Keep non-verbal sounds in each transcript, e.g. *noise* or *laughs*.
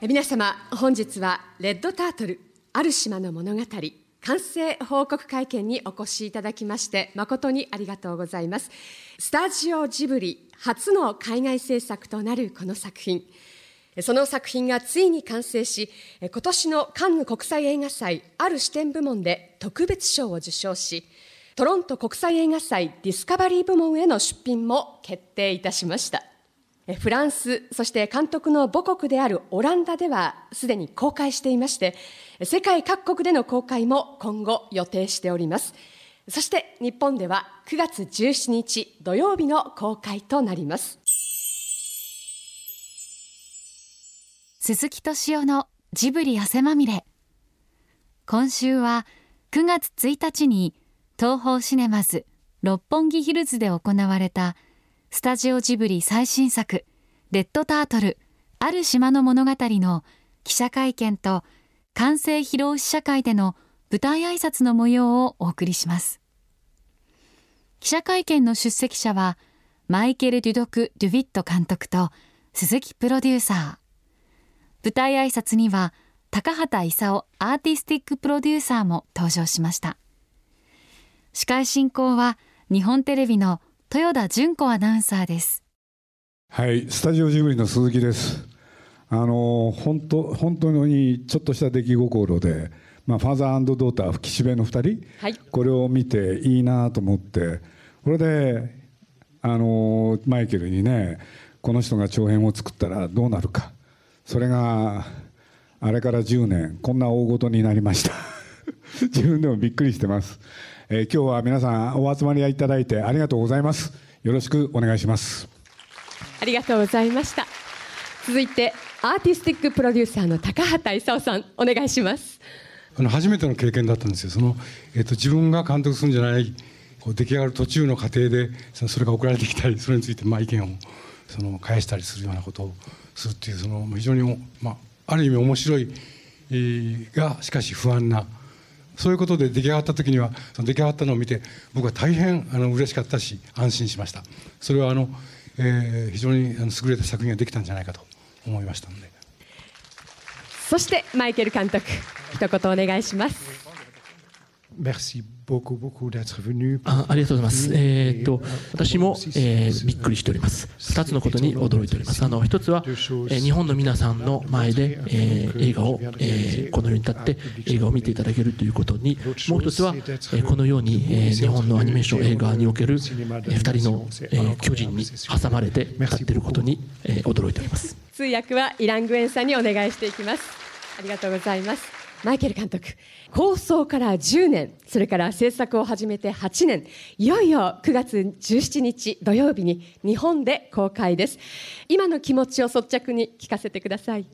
皆様本日はレッドタートルある島の物語完成報告会見にお越しいただきまして誠にありがとうございます。スタジオジブリ初の海外制作となるこの作品。その作品がついに完成し今年のカンヌ国際映画祭ある視点部門で特別賞を受賞しトロント国際映画祭ディスカバリー部門への出品も決定いたしました。フランス、そして監督の母国であるオランダではすでに公開していまして、世界各国での公開も今後予定しております。そして日本では9月17日土曜日の公開となります。鈴木敏夫のジブリ汗まみれ。今週は9月1日に東宝シネマズ六本木ヒルズで行われたスタジオジブリ最新作レッドタートルある島の物語の記者会見と完成披露試写会での舞台挨拶の模様をお送りします。記者会見の出席者はマイケル・デュドク・ドゥ・ヴィット監督と鈴木プロデューサー。舞台挨拶には高畑勲アーティスティックプロデューサーも登場しました。司会進行は日本テレビの豊田純子アナウンサーです。はいスタジオジブリの鈴木です。あの本当本当にちょっとした出来心で、まあ、ファーザードーター岸辺の2人、はい、これを見ていいなと思ってこれであのマイケルにねこの人が長編を作ったらどうなるか。それがあれから10年こんな大ごとになりました。*laughs* 自分でもびっくりしてますえー、今日は皆さんお集まりいただいてありがとうございます。よろしくお願いします。ありがとうございました。続いてアーティスティックプロデューサーの高畑勲さんお願いします。あの初めての経験だったんですよ。その、えーと、自分が監督するんじゃないこう出来上がる途中の過程でそのそれが送られてきたりそれについてまあ意見をその返したりするようなことをするっていうその非常に、まあ、ある意味面白い、えー、がしかし不安なそういうことで出来上がった時にはその出来上がったのを見て僕は大変あの嬉しかったし安心しました。それはあの、えー、非常にあの優れた作品ができたんじゃないかと思いましたので。そしてマイケル監督一言お願いします。あありがとうございます。えー、っと私も、えー、びっくりしております。二つのことに驚いております。あの一つは、えー、日本の皆さんの前で、えー、映画を、えー、このように立って映画を見ていただけるということに、もう一つは、えー、このように、えー、日本のアニメーション映画における、えー、二人の、えー、巨人に挟まれて立っていることに、えー、驚いております。通訳はイラングエンさんにお願いしていきます。ありがとうございます。マイケル監督構想から10年それから制作を始めて8年いよいよ9月17日土曜日に日本で公開です今の気持ちを率直に聞かせてください。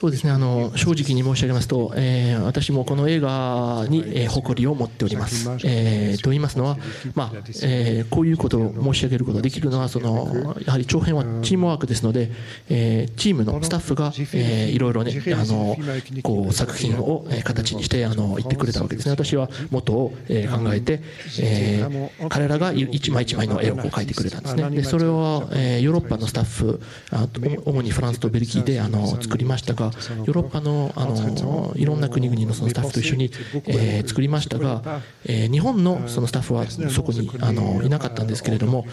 そうですね、あの正直に申し上げますと、えー、私もこの映画に、えー、誇りを持っております。えー、と言いますのは、まあえー、こういうことを申し上げることができるのはその、やはり長編はチームワークですので、えー、チームのスタッフが、えー、いろいろね、あのこう作品を形にしてあの言ってくれたわけですね。私は元を、えー、考えて、えー、彼らが一枚一枚の絵をこう描いてくれたんですね。でそれは、えー、ヨーロッパのスタッフフ主にフランスとベルギーであの作りましたがヨーロッパのあのいろんな国々のそのスタッフと一緒に、えー、作りましたが、えー、日本のそのスタッフはそこにあのいなかったんですけれども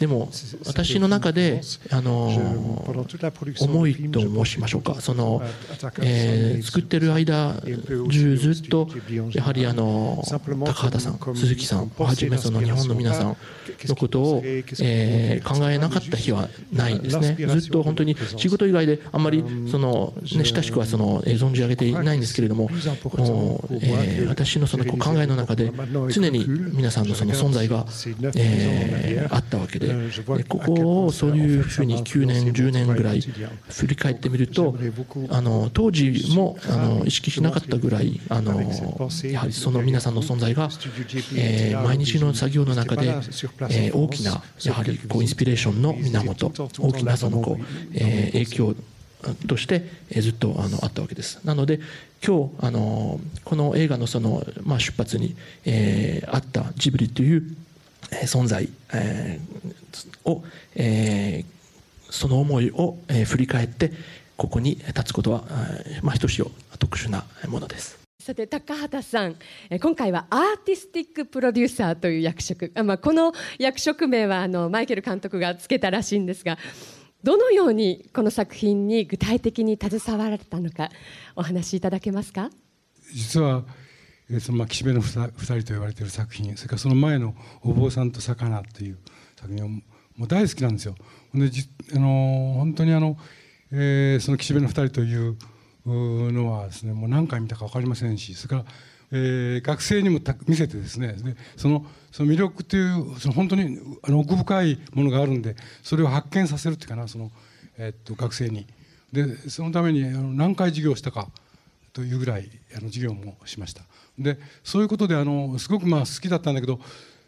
でも私の中であの思いと申しましょうか。その、えー、作ってる間中ずっとやはりあの高畑さん鈴木さんをはじめその日本の皆さんのことを、えー、考えなかった日はないですね。ずっと本当に仕事以外であんまりその、ね、親しくはその存じ上げていないんですけれどももう、えー、私のその考えの中で常に皆さんのその存在が、えー、あったわけでここをそういうふうに9年10年ぐらい振り返ってみるとあの当時もあの意識しなかったぐらいあのやはりその皆さんの存在が、えー、毎日の作業の中で、えー、大きなやはりこうインスピレーションの源大きなそのこう、えー、影響として、えー、ずっとあのあったわけです。なので今日あのこの映画のその、まあ、出発に、えー、あったジブリという存在を、えー、その思いを、えー、振り返ってここに立つことは、まあ、ひとしお特殊なものです。さて高畑さん。今回はアーティスティックプロデューサーという役職、まあ、この役職名はあのマイケル監督がつけたらしいんですがどのようにこの作品に具体的に携わられたのかお話しいただけますか？実はその岸辺の二人と言われている作品それからその前の「お坊さんと魚」という作品も大好きなんですよ。であの本当にあの、えー、その岸辺の二人というのはですねもう何回見たか分かりませんしそれから、えー、学生にも見せてですねでそのその魅力というその本当にあの奥深いものがあるんでそれを発見させるっていうかなその、えー、っと学生に。でそのためにあの何回授業したかというぐらいあの授業もしました。でそういうことであのすごくまあ好きだったんだけど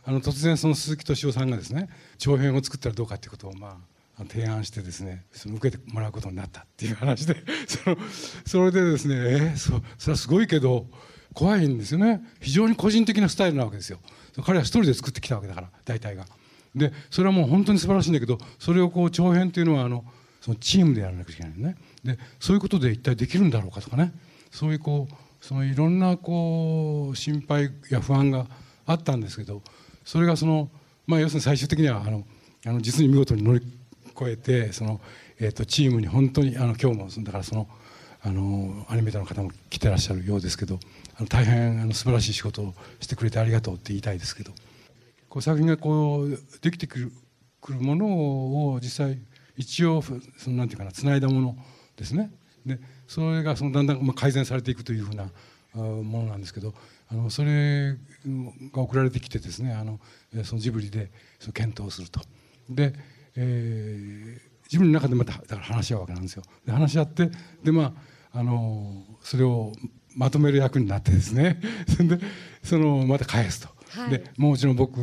あの突然その鈴木敏夫さんがですね長編を作ったらどうかっていうことをまあ提案してですねその受けてもらうことになったっていう話で *laughs* そのそれでですねえー、そそれはすごいけど怖いんですよね。非常に個人的なスタイルなわけですよ。彼は一人で作ってきたわけだから大体が。でそれはもう本当に素晴らしいんだけどそれをこう長編っていうのはあのそのチームでやらなきゃいけないね。でそういうことで一体できるんだろうかとかね。そういうこうそのいろんなこう心配や不安があったんですけどそれがそのまあ要するに最終的にはあのあの実に見事に乗り越えてその、えー、とチームに本当にあの今日もだからそのあのアニメーターの方も来てらっしゃるようですけどあの大変あの素晴らしい仕事をしてくれてありがとうって言いたいですけどこう作品がこうできてくるくるものを実際一応そのなんていうかなつないだものですねでそれがそのだんだん改善されていくというふうなものなんですけどあのそれが送られてきてですねあのそのジブリでその検討すると。でえー、自分の中でまただから話し合うわけなんですよ。で話し合ってでまああのそれをまとめる役になってですねそれ *laughs* でそのまた返すと。はい、でもちろん僕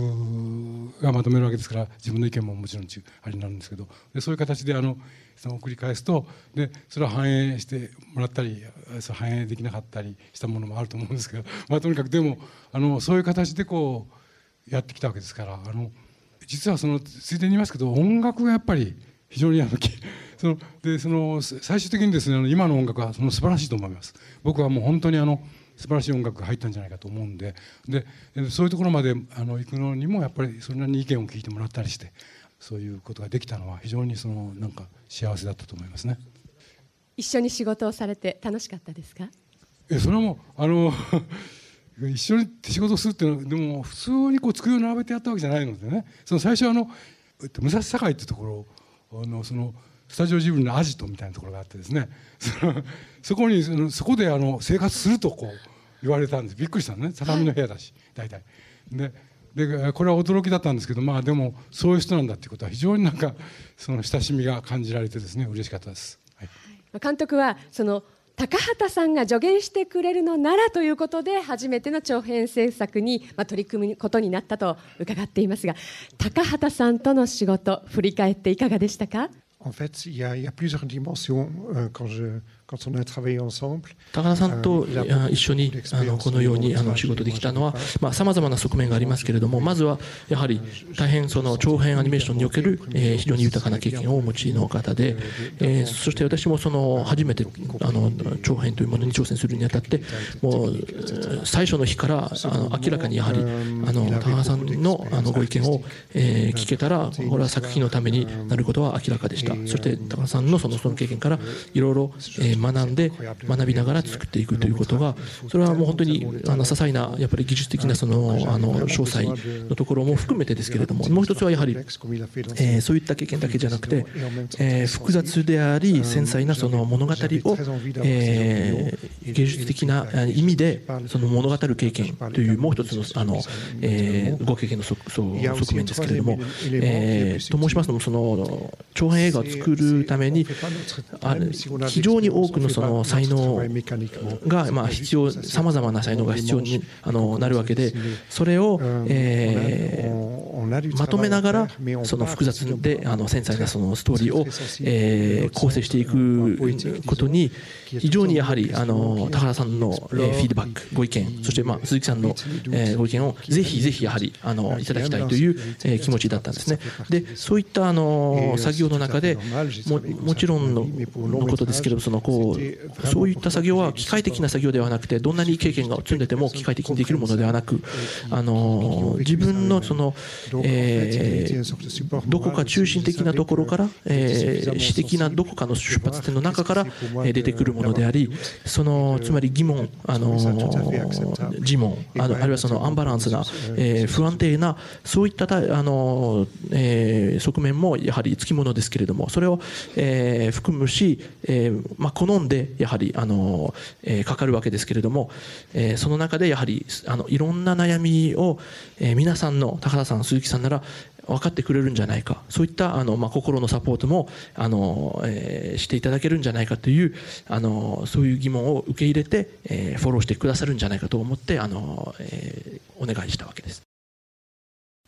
がまとめるわけですから自分の意見ももちろんありになるんですけどでそういう形であのその繰り返すとでそれを反映してもらったりそ反映できなかったりしたものもあると思うんですけど、*laughs* まあ、とにかくでもあのそういう形でこうやってきたわけですからあの実はそのついでに言いますけど音楽がやっぱり非常にあの *laughs* そのでその最終的にですね今の音楽はその素晴らしいと思います。僕はもう本当にあの素晴らしい音楽が入ったんじゃないかと思うんで。でそういうところまであの行くのにもやっぱりそれなりに意見を聞いてもらったりしてそういうことができたのは非常にそのなんか幸せだったと思いますね。一緒に仕事をされて楽しかったですか？えそれはもうあの *laughs* 一緒に仕事するっていうのはでも普通にこう机を並べてやったわけじゃないのでね。その最初あの武蔵境っていうところあのそのスタジオジブリのアジトみたいなところがあってですね。そこにそのそこであの生活するとこう言われたんです。びっくりしたのね。畳の部屋だし大体。ででこれは驚きだったんですけどまあでもそういう人なんだっていうことは非常になんかその親しみが感じられてですね嬉しかったです。はい、監督はその高畑さんが助言してくれるのならということで初めての長編制作に、まあ、取り組むことになったと伺っていますが高畑さんとの仕事振り返っていかがでしたか？En fait, il y y a plusieurs dimensions euh, quand je, 高田さんと一緒にあのこのようにあの仕事できたのはさまざ、まな側面がありますけれどもまずはやはり大変その長編アニメーションにおける、えー、非常に豊かな経験をお持ちの方で、えー、そして私もその初めてあの長編というものに挑戦するにあたってもう最初の日からあの明らかにやはりあの高田さんのあのご意見を、えー、聞けたらこれは作品のためになることは明らかでしたそして高田さんのそのその経験からいろいろ、えー学んで学びながら作っていくということがそれはもう本当にあの些細なやっぱり技術的なそのあの詳細のところも含めてですけれどももう一つはやはり、えー、そういった経験だけじゃなくて、えー、複雑であり繊細なその物語を、えー、芸術的な意味でその物語る経験というもう一つのあの、えー、ご経験の側面ですけれども、えー、と申しますのもその長編映画を作るためにあ非常に多多くのその才能がまあ必要さまざまな才能が必要にあのなるわけでそれを、え、まとめながらその複雑であの繊細なそのストーリーを、えー、構成していくことに非常にやはりあの高田さんの、え、フィードバックご意見そしてまあ鈴木さんの、え、ご意見をぜひぜひやはりあのいただきたいという、え、気持ちだったんですね。でそういったあの作業の中でももちろんののことですけどそのこうそういった作業は機械的な作業ではなくてどんなに経験が積んでても機械的にできるものではなくあの自分のその、えー、どこか中心的なところから、えー、私的などこかの出発点の中から出てくるものでありそのつまり疑問あの自問あのあるいはそのアンバランスな、えー、不安定なそういったあの、えー、側面もやはりつきものですけれどもそれを、えー、含むし、えーまあ、好んでやはりあの、えー、かかるわけですけれども、えー、その中でやはりあのいろんな悩みを、えー、皆さんの高田さん鈴木さんなら分かってくれるんじゃないかそういったあの、まあ、心のサポートもあの、えー、していただけるんじゃないかというあのそういう疑問を受け入れて、えー、フォローしてくださるんじゃないかと思ってあの、えー、お願いしたわけです。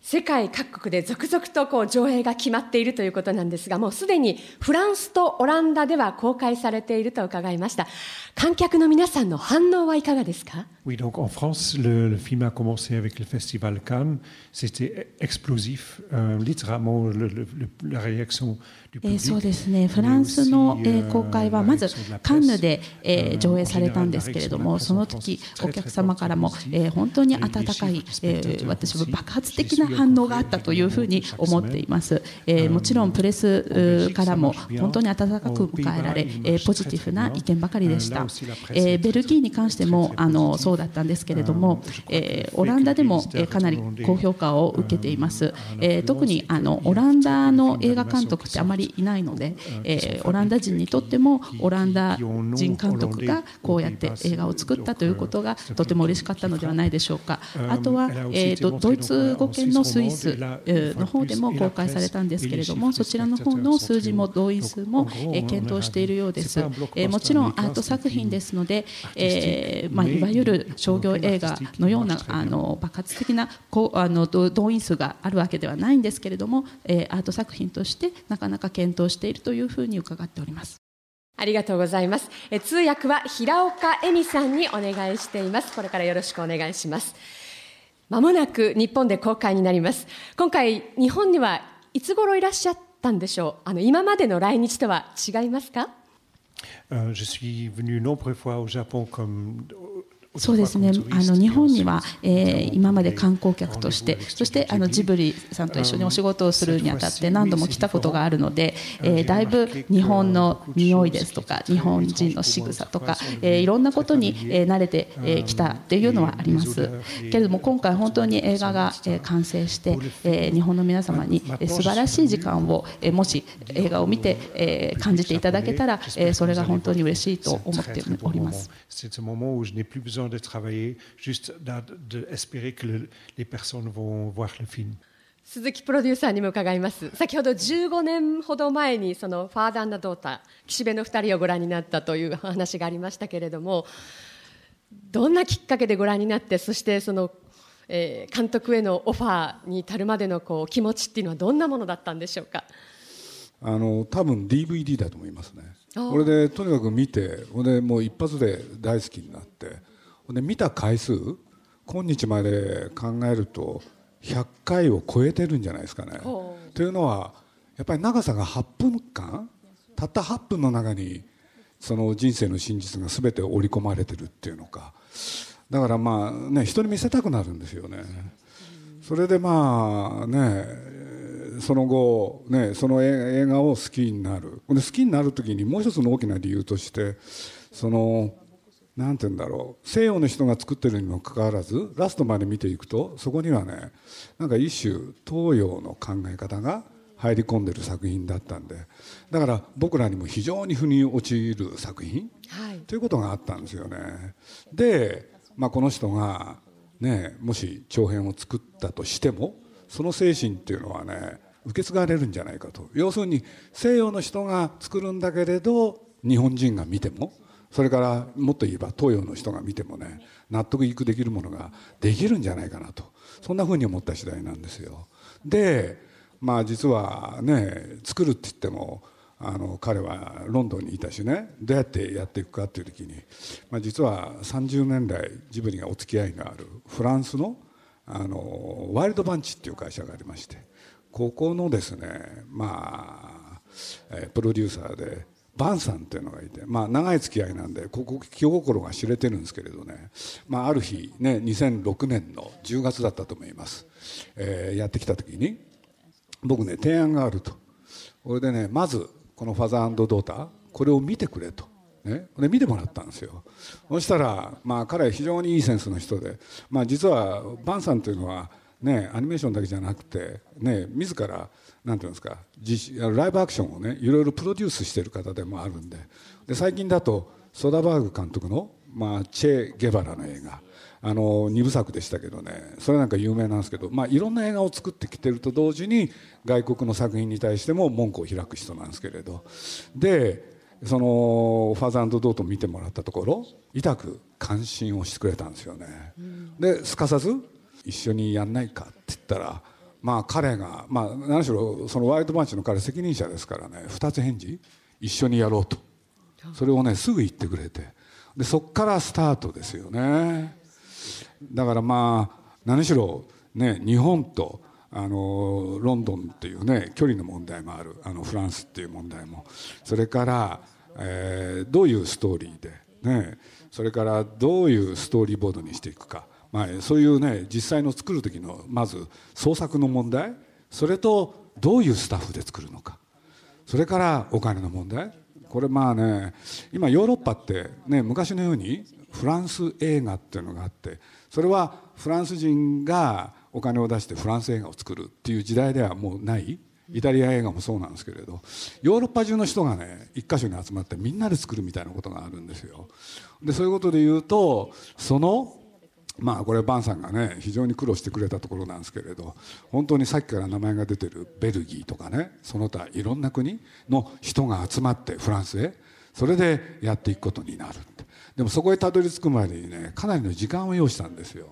世界各国で続々とこう上映が決まっているということなんですが、もうすでにフランスとオランダでは公開されていると伺いました。観客の皆さんの反応はいかがですか？Oui, donc en France, le, le film a commencé avec le Festival Cannes. C'était explosif. Euh, littéralement, le, le, la réaction えそうですねフランスの、え公開はまずカンヌで、え上映されたんですけれどもその時お客様からも、え本当に温かい、え私も爆発的な反応があったというふうに思っています、えもちろんプレスからも本当に温かく迎えられ、えポジティブな意見ばかりでした、えベルギーに関してもあのそうだったんですけれども、えオランダでも、えかなり高評価を受けています、え特にあのオランダの映画監督ってあまりいないので、えー、オランダ人にとってもオランダ人監督がこうやって映画を作ったということがとても嬉しかったのではないでしょうか。あとは、えーと、ドイツ語圏のスイスの方でも公開されたんですけれどもそちらの方の数字も動員数も、えー、検討しているようです、えー、もちろんアート作品ですので、えーまあ、いわゆる商業映画のようなあの爆発的なこうあの動員数があるわけではないんですけれども、えー、アート作品としてなかなか検討しているというふうに伺っております。ありがとうございます。え通訳は平岡恵美さんにお願いしています。これからよろしくお願いします。まもなく日本で公開になります。今回、日本にはいつ頃いらっしゃったんでしょう？あの、今までの来日とは違いますか？Je suis venu nombreuses fois au Japon comme そうですねあの日本には、えー、今まで観光客としてそしてあのジブリさんと一緒にお仕事をするにあたって何度も来たことがあるので、えー、だいぶ日本の匂いですとか日本人の仕草とか、えー、いろんなことに、えー、慣れてき、えー、来たっていうのはありますけれども今回本当に映画が、えー、完成して、えー、日本の皆様に、えー、素晴らしい時間を、えー、もし映画を見て、えー、感じていただけたら、えー、それが本当に嬉しいと思っております。Besoin de travailler, juste d'espérer que le, les personnes vont voir le film. 鈴木プロデューサーにも伺います。先ほど15年ほど前にそのファーダードーター岸辺の2人をご覧になったという話がありましたけれどもどんなきっかけでご覧になってそしてその、えー、監督へのオファーに至るまでのこう気持ちっていうのはどんなものだったんでしょうか？あの多分 DVD だと思いますね。これでとにかく見てこれでもう一発で大好きになってで見た回数今日まで考えると100回を超えてるんじゃないですかね。というのはやっぱり長さが8分間たった8分の中にその人生の真実が全て織り込まれてるっていうのかだからまあね人に見せたくなるんですよね。それでまあねその後、ね、その映画を好きになるで好きになる時にもう一つの大きな理由としてそのなんて言うんだろう。西洋の人が作ってるにもかかわらずラストまで見ていくとそこにはねなんか一種東洋の考え方が入り込んでる作品だったんで。だから僕らにも非常に腑に落ちる作品、はい、ということがあったんですよね。で、まあ、この人が、ね、もし長編を作ったとしてもその精神っていうのはね受け継がれるんじゃないかと。要するに西洋の人が作るんだけれど日本人が見てもそれからもっと言えば東洋の人が見てもね納得いくできるものができるんじゃないかなとそんなふうに思った次第なんですよ。でまあ実はね作るって言ってもあの彼はロンドンにいたしねどうやってやっていくかっていう時に、まあ、実は30年来ジブリがお付き合いがあるフランスのあのワイルドバンチっていう会社がありましてここのですねまあ、プロデューサーでバンさんっていうのがいて、まあ、長い付き合いなんでここ気心が知れてるんですけれどね、まあ、ある日ね2006年の10月だったと思います、えー、やってきた時に僕ね提案があると。これでねまずこの「ファザードーター」これを見てくれと。ね、で見てもらったんですよ。そしたら、まあ、彼は非常にいいセンスの人で、まあ、実はバンさんというのは、ね、アニメーションだけじゃなくて、ね、自らなんていうんですかライブアクションをねいろいろプロデュースしている方でもあるんでで最近だとソダバーグ監督の、まあ、チェ・ゲバラの映画あの2部作でしたけどねそれなんか有名なんですけど、まあ、いろんな映画を作ってきてると同時に外国の作品に対しても門戸を開く人なんですけれどでそのファーザードート見てもらったところ痛く関心をしてくれたんですよね、ですかさず一緒にやんないかって言ったらまあ彼が、まあ、何しろそのワイルドバンチの彼責任者ですからね2つ返事。一緒にやろうと。それをねすぐ言ってくれて。でそこからスタートですよね。だからまあ何しろね日本とあのロンドンっていうね距離の問題もある。あのフランスっていう問題も。それから、えー、どういうストーリーでねそれからどういうストーリーボードにしていくか。まあ、そういうね実際の作る時のまず創作の問題それとどういうスタッフで作るのかそれからお金の問題。これまあね今ヨーロッパってね昔のようにフランス映画っていうのがあってそれはフランス人がお金を出してフランス映画を作るっていう時代ではもうない。イタリア映画もそうなんですけれどヨーロッパ中の人がね一箇所に集まってみんなで作るみたいなことがあるんですよ。でそういうことで言うとそのまあこれバンさんがね非常に苦労してくれたところなんですけれど本当にさっきから名前が出てるベルギーとかねその他いろんな国の人が集まってフランスへそれでやっていくことになるでもそこへたどり着くまでにねかなりの時間を要したんですよ。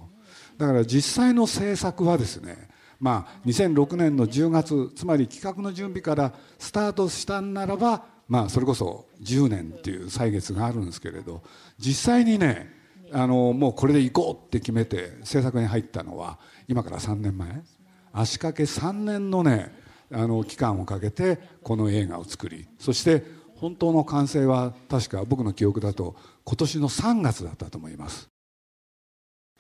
だから実際の制作はですねまあ2006年の10月つまり企画の準備からスタートしたんならばまあそれこそ10年っていう歳月があるんですけれど実際にねあのもうこれで行こうって決めて制作に入ったのは今から3年前。足掛け3年のねあの期間をかけてこの映画を作りそして本当の完成は確か僕の記憶だと今年の3月だったと思います。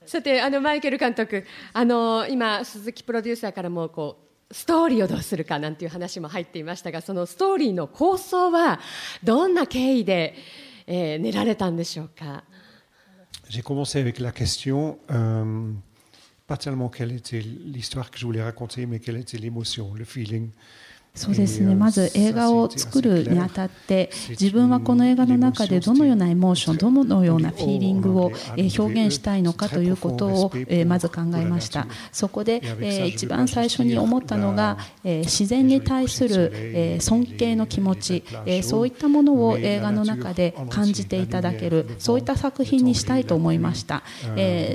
さてあのマイケル監督あの今鈴木プロデューサーからもこうストーリーをどうするかなんていう話も入っていましたがそのストーリーの構想はどんな経緯で、えー、練られたんでしょうか？J'ai commencé avec la question, euh, pas tellement quelle était l'histoire que je voulais raconter, mais quelle était l'émotion, le feeling そうですね。まず映画を作るにあたって自分はこの映画の中でどのようなエモーションどのようなフィーリングを表現したいのかということをまず考えました。そこで一番最初に思ったのが自然に対する尊敬の気持ち。そういったものを映画の中で感じていただけるそういった作品にしたいと思いました。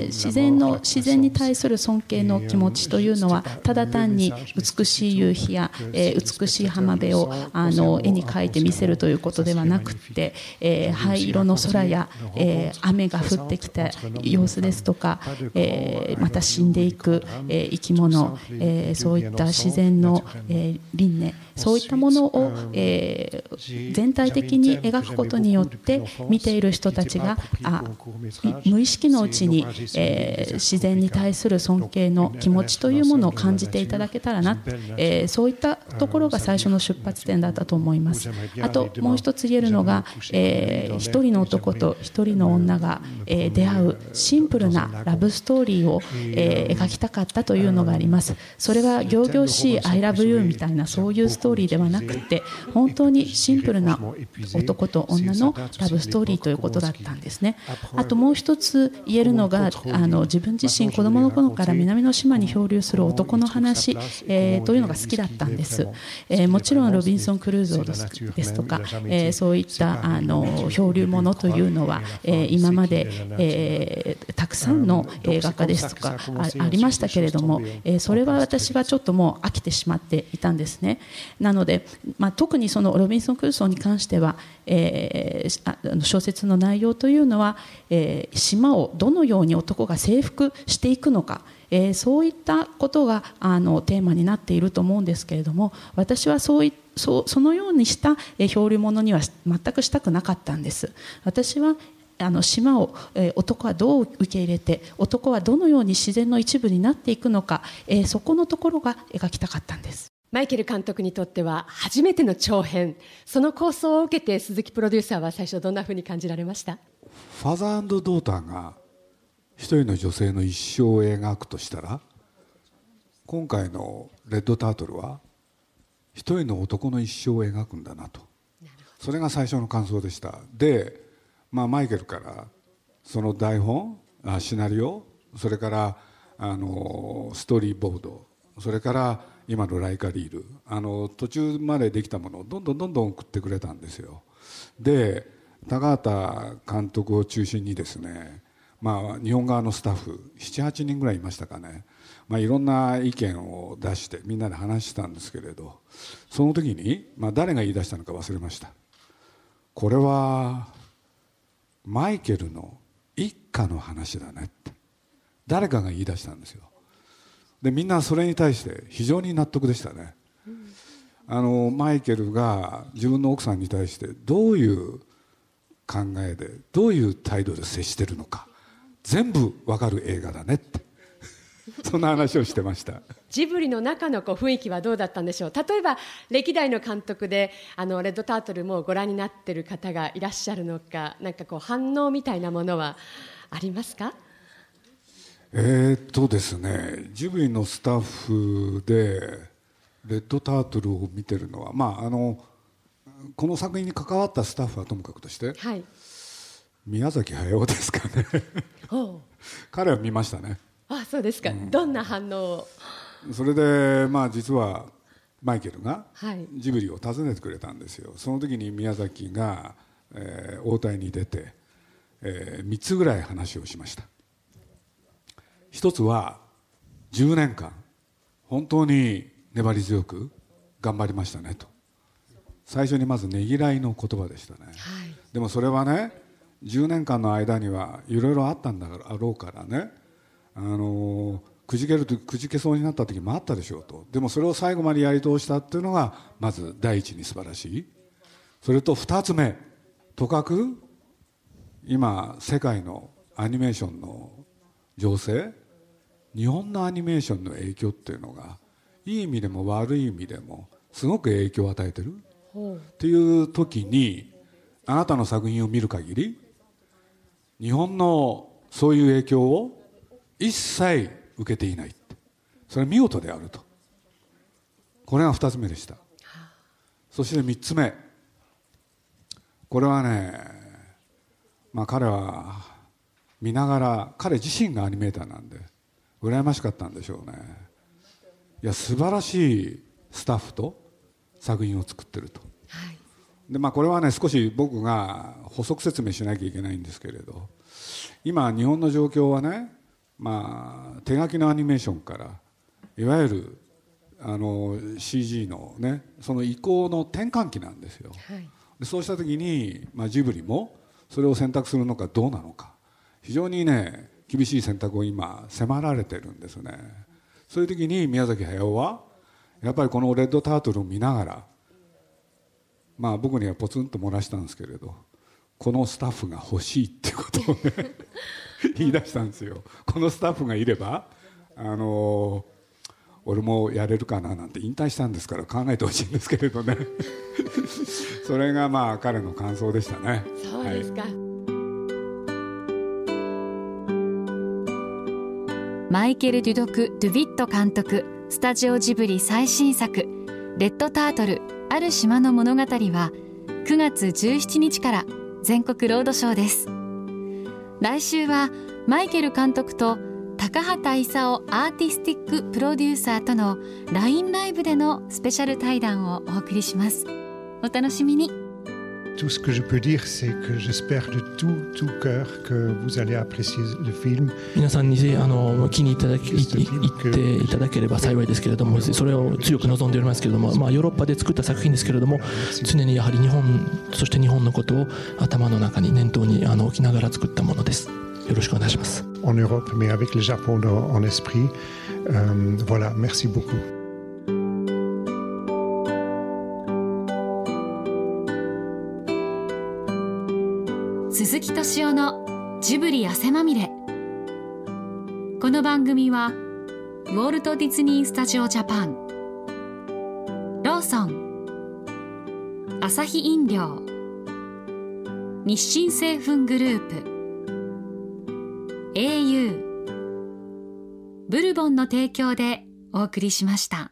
自然の自然に対する尊敬の気持ちというのはただ単に美しい夕日や美美しい浜辺をあの絵に描いて見せるということではなくて、えー、灰色の空や、えー、雨が降ってきた様子ですとか、えー、また死んでいく、えー、生き物、えー、そういった自然の、えー、輪廻そういったものを、えー、全体的に描くことによって見ている人たちがあ無意識のうちに、えー、自然に対する尊敬の気持ちというものを感じていただけたらな、えー、そういったところが最初の出発点だったと思います。あともう一つ言えるのが、えー、一人の男と一人の女が、えー、出会うシンプルなラブストーリーを、えー、描きたかったというのがあります。それが仰々しい「ILOVEYOU」みたいなそういうストーリーではなくて本当にシンプルな男と女のラブストーリーということだったんですね。あともう一つ言えるのがあの自分自身子供の頃から南の島に漂流する男の話、えー、というのが好きだったんです。えー、もちろんロビンソン・クルーズですとか、えー、そういったあの漂流物というのは、えー、今まで、えー、たくさんの映画化ですとかありましたけれども、えー、それは私はちょっともう飽きてしまっていたんですね。なので、まあ、特にそのロビンソン・クルーソーに関しては、えー、小説の内容というのは、えー、島をどのように男が征服していくのか、えー、そういったことがあのテーマになっていると思うんですけれども私はそういそそのようにした漂流物には全くしたくなかったんです。私はあの島を、えー、男はどう受け入れて男はどのように自然の一部になっていくのか、えー、そこのところが描きたかったんです。マイケル監督にとっては初めての長編。その構想を受けて鈴木プロデューサーは最初どんなふうに感じられました？ファザードーターが一人の女性の一生を描くとしたら今回の「レッドタートル」は一人の男の一生を描くんだなと。それが最初の感想でした。で、まあ、マイケルからその台本あシナリオそれからあのストーリーボードそれから今のライカリールあの途中までできたものをどんどんどんどん送ってくれたんですよ。で高畑監督を中心にですねまあ、日本側のスタッフ78人ぐらいいましたかね、まあ、いろんな意見を出してみんなで話してたんですけれどその時に、まあ、誰が言い出したのか忘れました。これはマイケルの一家の話だねって。誰かが言い出したんですよ。でみんなそれに対して非常に納得でしたね、あのマイケルが自分の奥さんに対してどういう考えでどういう態度で接してるのか。全部わかる映画だねって。*laughs* そんな話をしてました。ジブリの中のこう雰囲気はどうだったんでしょう。例えば歴代の監督であのレッドタートルもご覧になっている方がいらっしゃるのかなんかこう反応みたいなものはありますか？えー、っとですねジブリのスタッフでレッドタートルを見てるのはまああのこの作品に関わったスタッフはともかくとして、はい、宮崎駿ですかね。*laughs* 彼は見ましたね。あそうですか、うん、どんな反応を？それでまあ実はマイケルがジブリを訪ねてくれたんですよ、その時に宮崎が、えー、応対に出て、えー、3つぐらい話をしました。一つは10年間本当に粘り強く頑張りましたねと。最初にまずねぎらいの言葉でしたね、はい、でもそれはね10年間の間にはいろいろあったんだろうからね。あのくじけるとくじけそうになった時もあったでしょうと。でもそれを最後までやり通したっていうのがまず第一に素晴らしい。それと2つ目。とかく今世界のアニメーションの情勢。日本のアニメーションの影響っていうのがいい意味でも悪い意味でもすごく影響を与えてる。っていう時にあなたの作品を見る限り日本のそういう影響を一切受けていないそれは見事であると。これが2つ目でした。そして3つ目。これはねまあ彼は見ながら彼自身がアニメーターなんで羨ましかったんでしょうね。いや素晴らしいスタッフと作品を作ってると。でまあ、これはね少し僕が補足説明しなきゃいけないんですけれど今日本の状況はね、まあ、手書きのアニメーションからいわゆるあの CG のねその移行の転換期なんですよ、はい、でそうした時に、まあ、ジブリもそれを選択するのかどうなのか。非常にね厳しい選択を今迫られてるんですね。そういう時に宮崎駿はやっぱりこの「レッドタートル」を見ながらまあ僕にはポツンと漏らしたんですけれどこのスタッフが欲しいってことをね *laughs* 言い出したんですよ。このスタッフがいればあの俺もやれるかななんて引退したんですから考えてほしいんですけれどね。*laughs* それがまあ彼の感想でしたね。そうですか、はい、マイケル・デュドク・ドゥビット監督スタジオジブリ最新作「レッドタートルある島の物語は9月17日から全国ロードショーです。来週はマイケル監督と高畑勲アーティスティックプロデューサーとの LINE ライブでのスペシャル対談をお送りします。お楽しみに。Tout ce que je peux dire, c'est que j'espère de tout, tout cœur que vous allez apprécier le film. 皆さんにあの気にいただき言っていただければ幸いですけれども、それを強く望んでおりますけれども、まあヨーロッパで作った作品ですけれども、常にやはり日本そして日本のことを頭の中に念頭にあの置きながら作ったものです。よろしくお願いします。En Europe, mais avec le Japon en esprit. Euh, voilà, merci beaucoup. ジブリ汗まみれ。この番組はウォルト・ディズニー・スタジオ・ジャパン。ローソン。アサヒ飲料。日清製粉グループ。au ブルボンの提供でお送りしました。